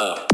Up.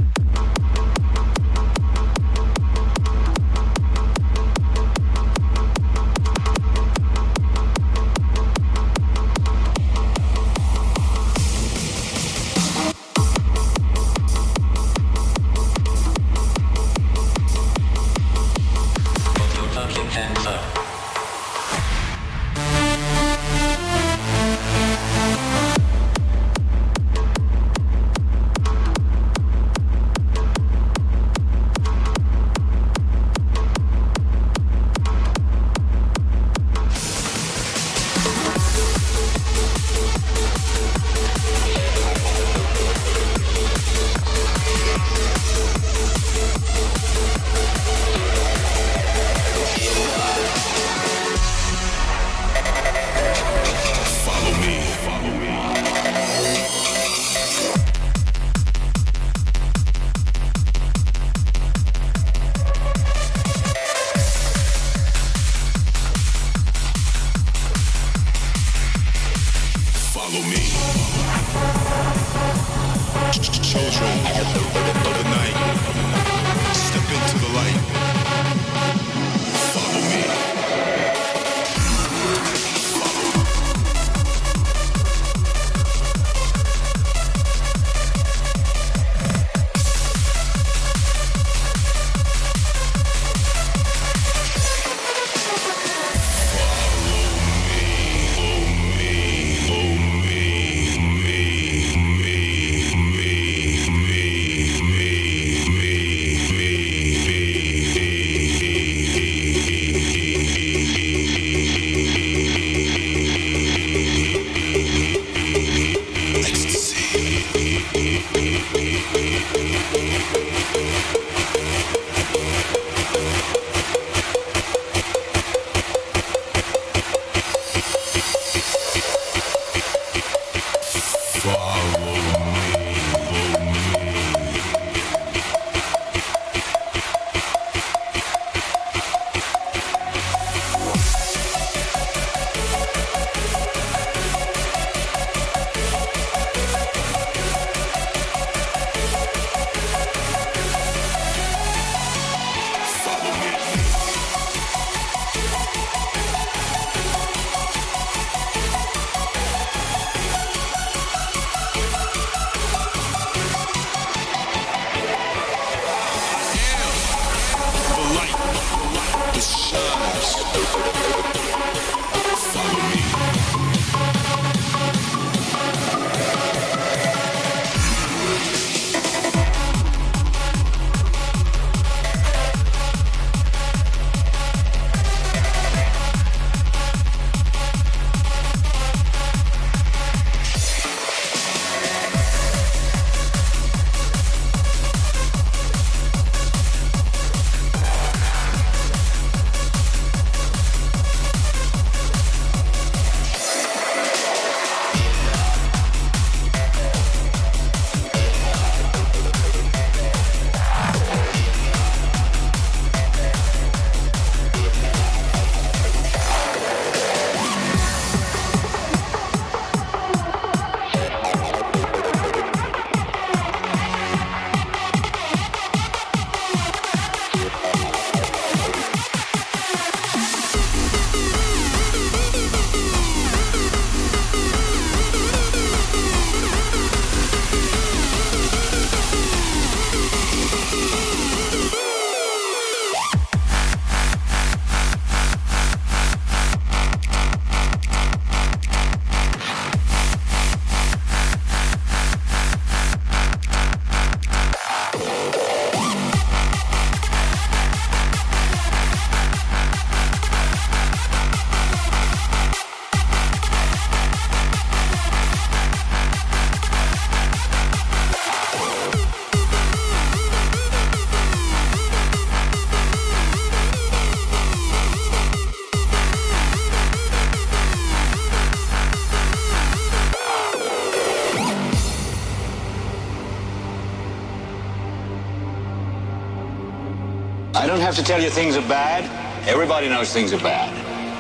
to tell you things are bad. Everybody knows things are bad.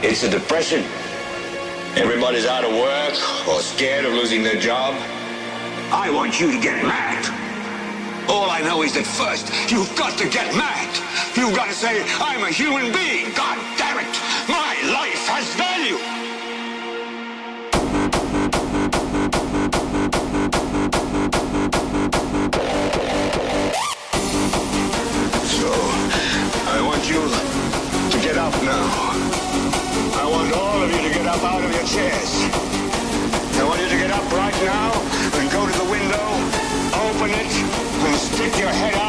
It's a depression. Everybody's out of work or scared of losing their job. I want you to get mad. All I know is that first, you've got to get mad. You've got to say, I'm a human being. God out of your chairs. I want you to get up right now and go to the window, open it, and stick your head out.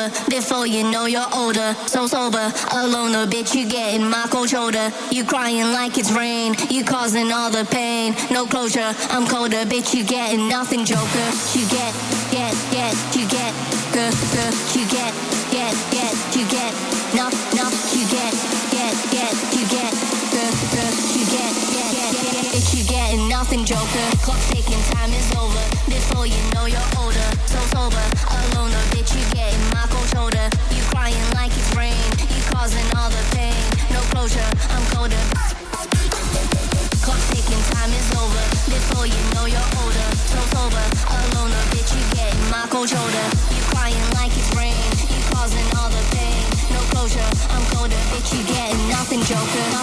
Over. Before you know you're older, so sober, alone a bitch. You getting my cold shoulder. You crying like it's rain. You causing all the pain. No closure. I'm colder, bitch. You getting nothing, Joker. You get, get, get. You get, g, g. You get, get, get. You get, no, no. You get, get, get. You get, g, g. You get, get, get, get. Bitch, you getting nothing, Joker. Clock ticking, time is over. Before you know you're older, so sober, alone, no, no.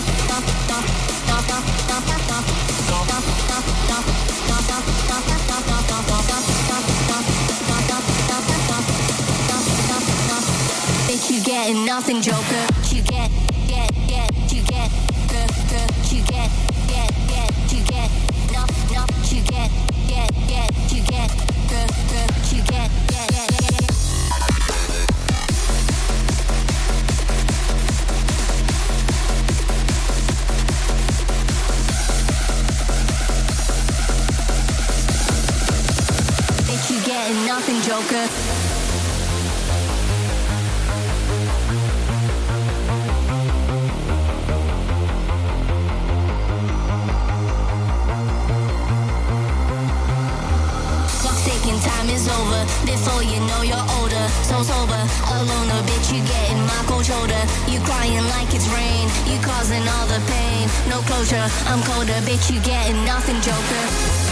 Bitch, you getting nothing, Joker. You get, get, get, you get, g, g, you get, get, get, you get, no, no, you get, get, get, you get, g, g, you get, Joker. Ticking, time is over. Before you know you're older, so sober, alone, a bitch. You getting my cold shoulder. You crying like it's rain. You causing all the pain. No closure, I'm colder, bitch. You getting nothing, Joker.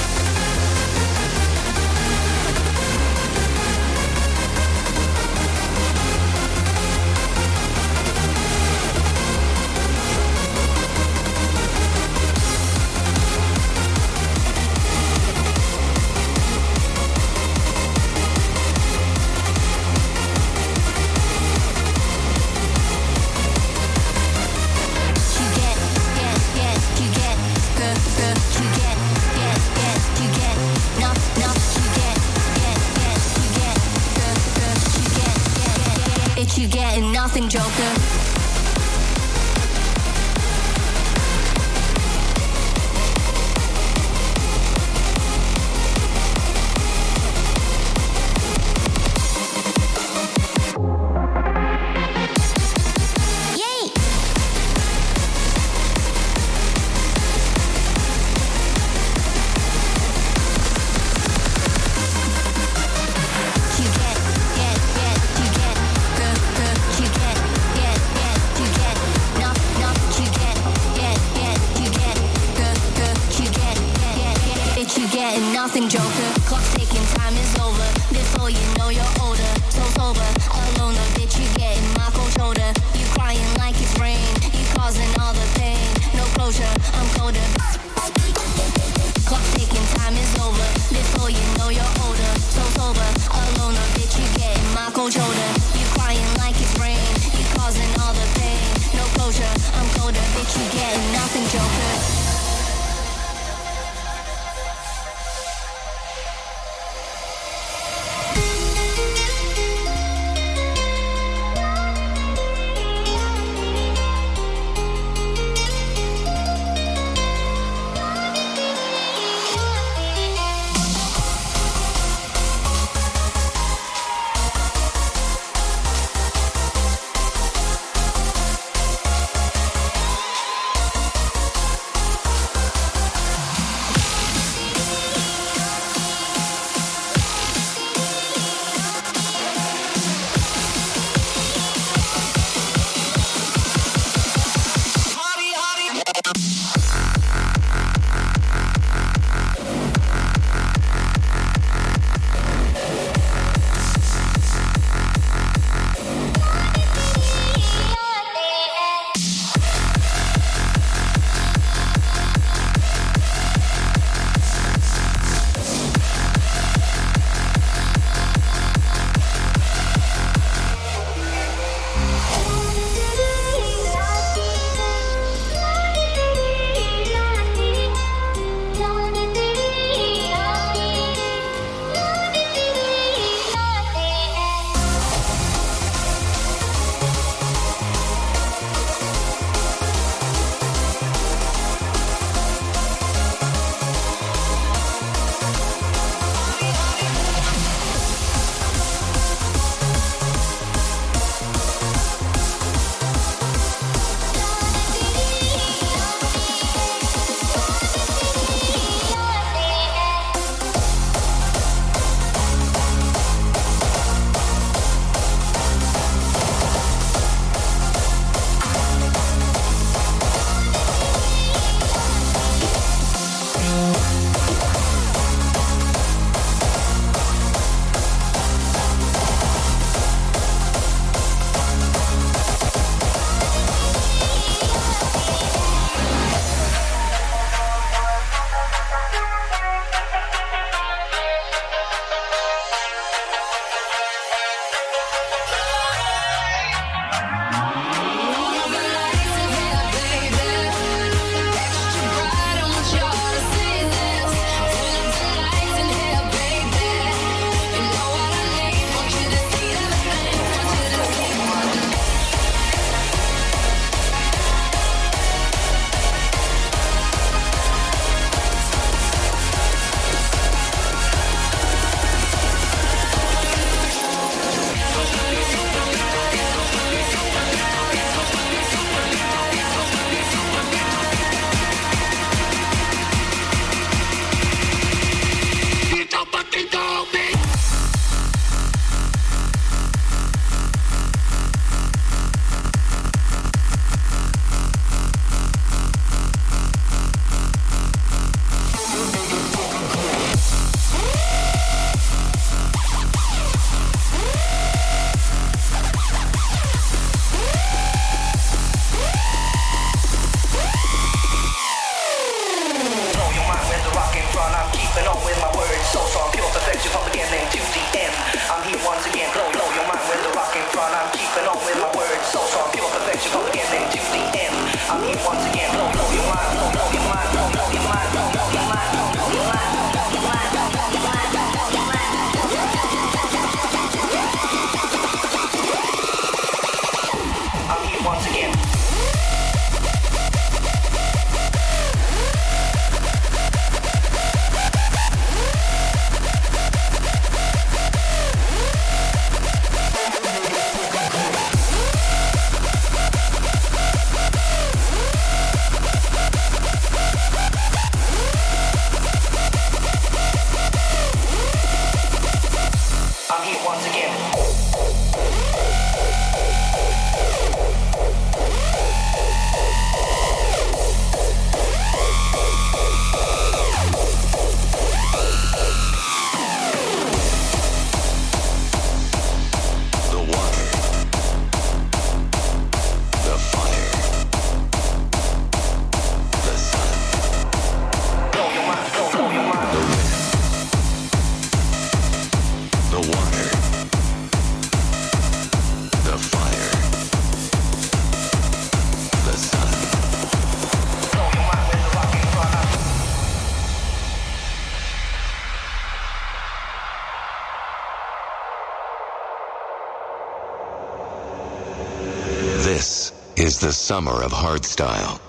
The summer of hardstyle.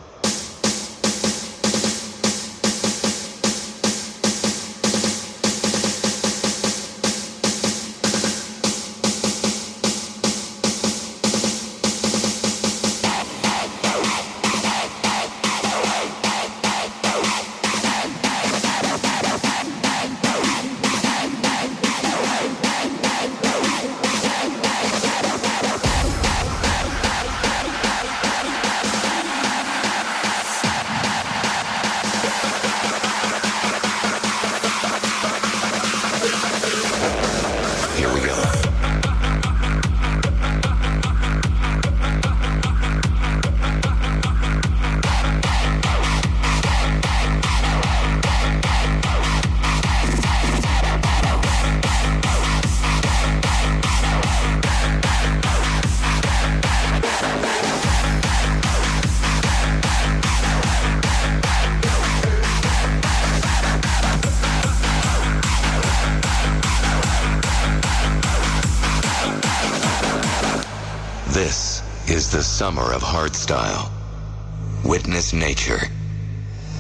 Summer of hardstyle. Witness nature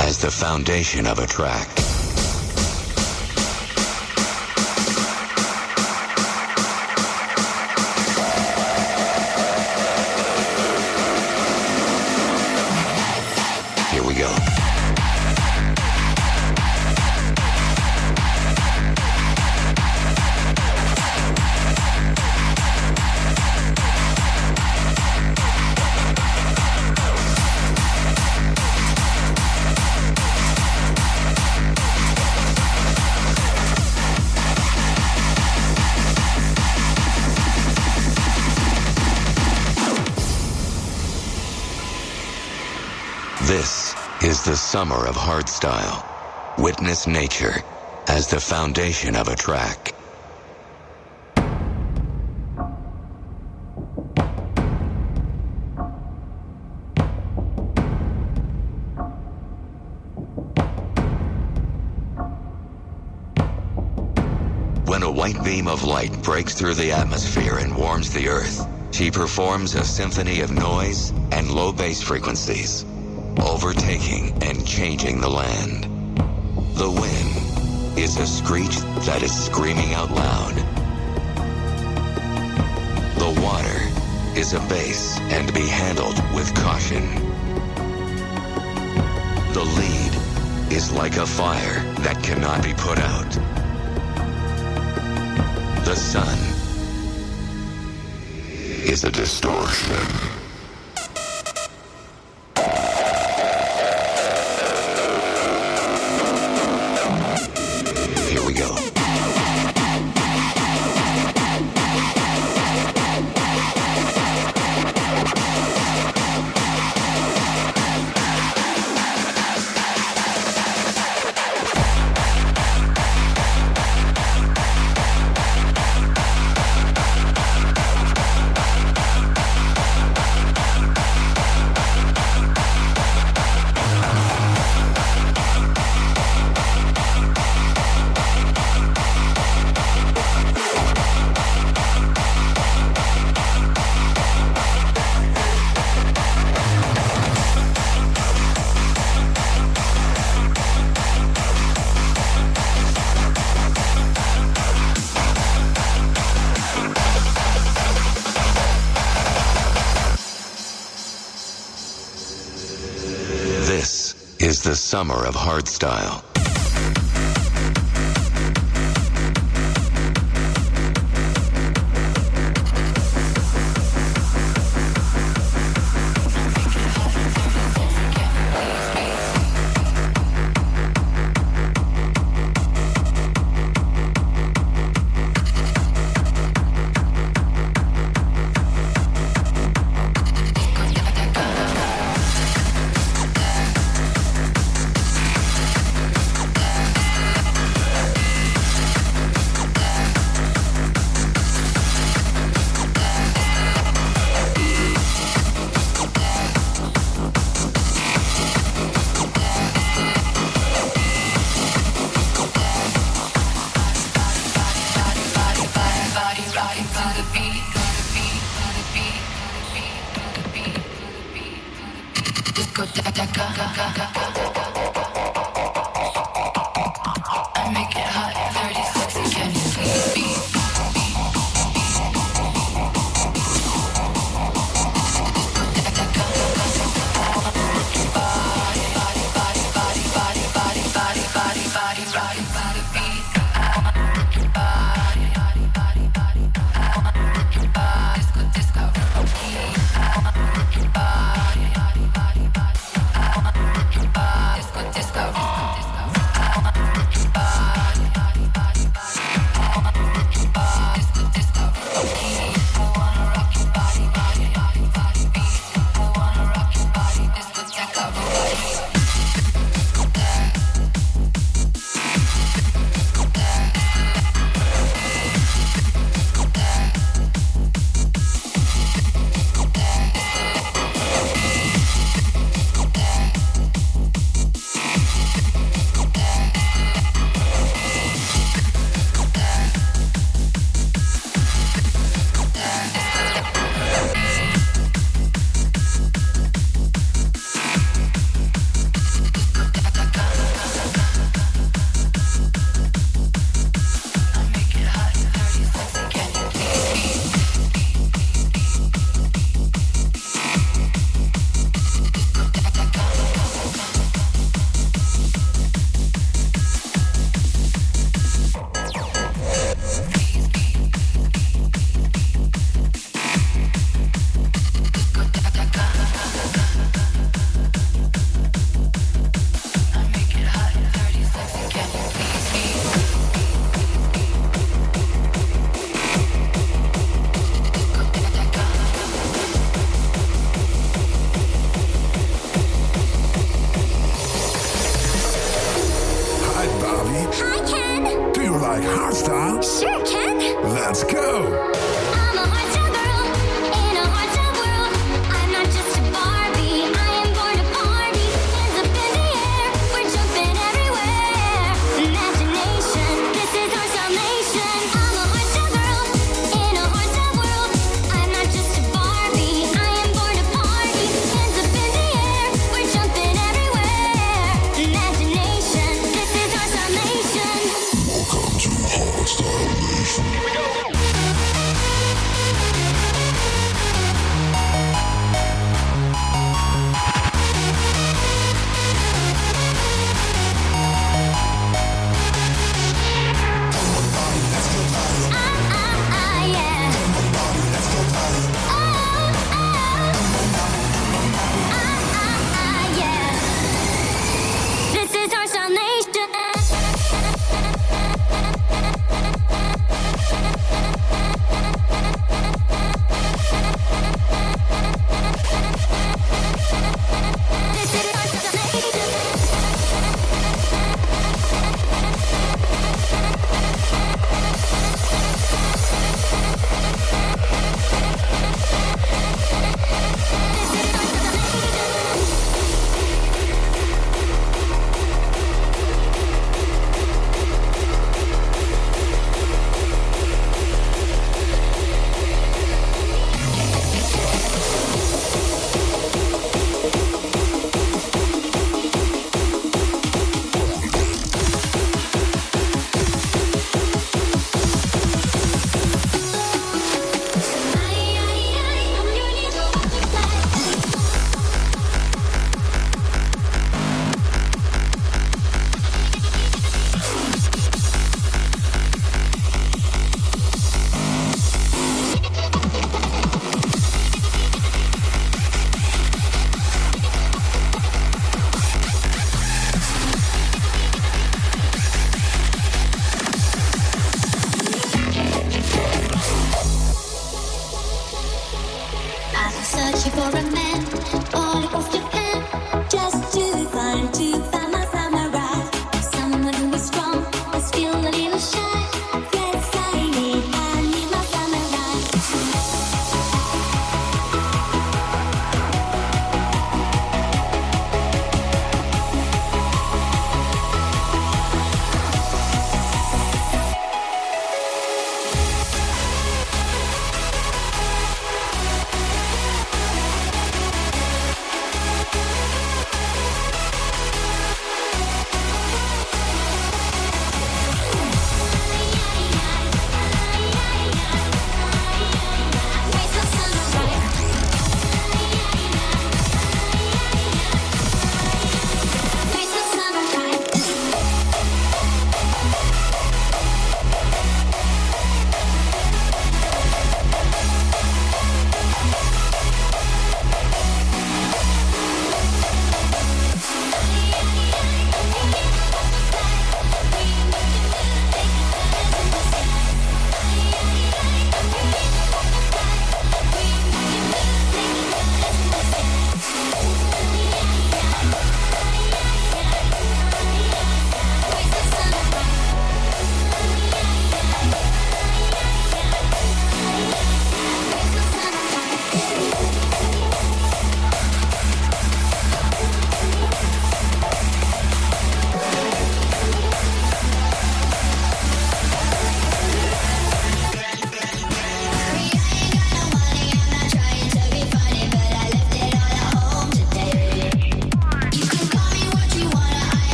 as the foundation of a track. Summer of hardstyle. Witness nature as the foundation of a track. When a white beam of light breaks through the atmosphere and warms the earth, she performs a symphony of noise and low bass frequencies, overtaking and changing the land. The wind is a screech that is screaming out loud. The water is a bass and be handled with caution. The lead is like a fire that cannot be put out. The sun is a distortion. Summer of hardstyle.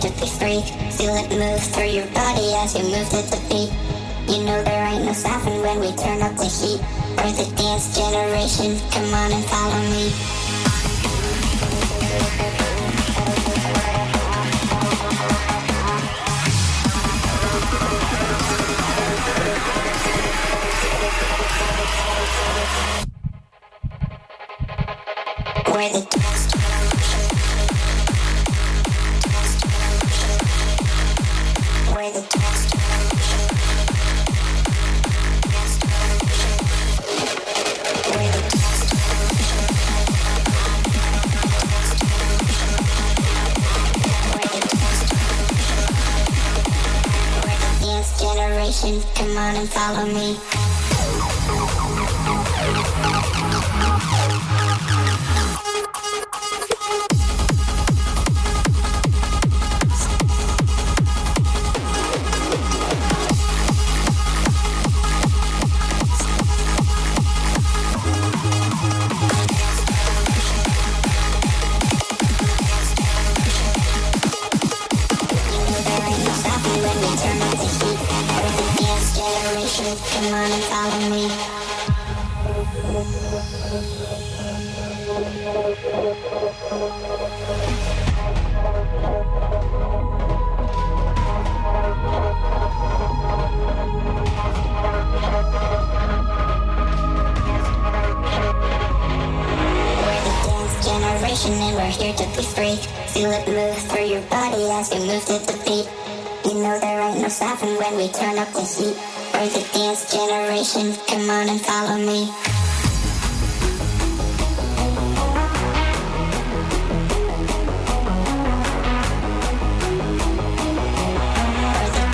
magically free. Feel it move through your body as you move to the beat. You know there ain't no stopping when we turn up the heat. We're the dance generation, come on and follow me. we're the dance generation and we're here to be free. Feel it move through your body as we move to the beat. You know there ain't no stopping when we turn up the heat birth of dance generation. Come on and follow me.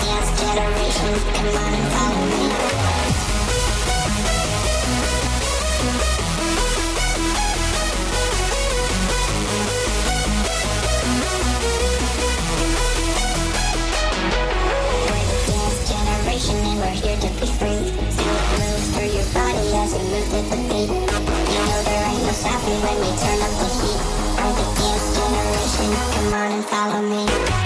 Dance generation. Come on Come on and follow me.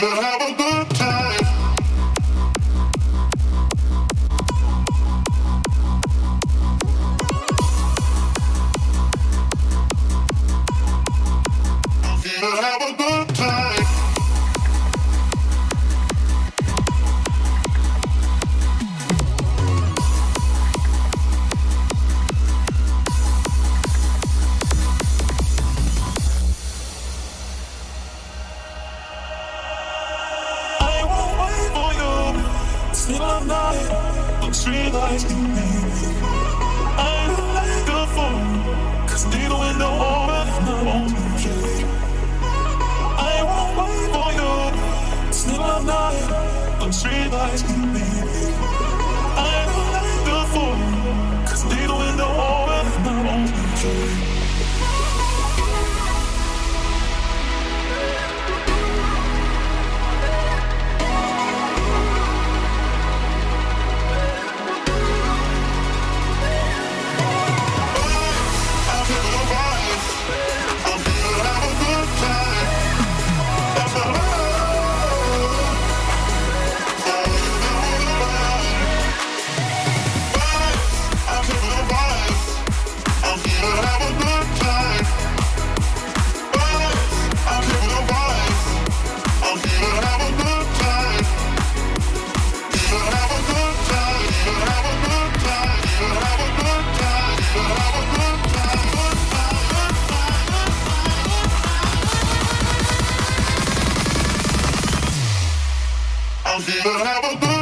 Beleza. have a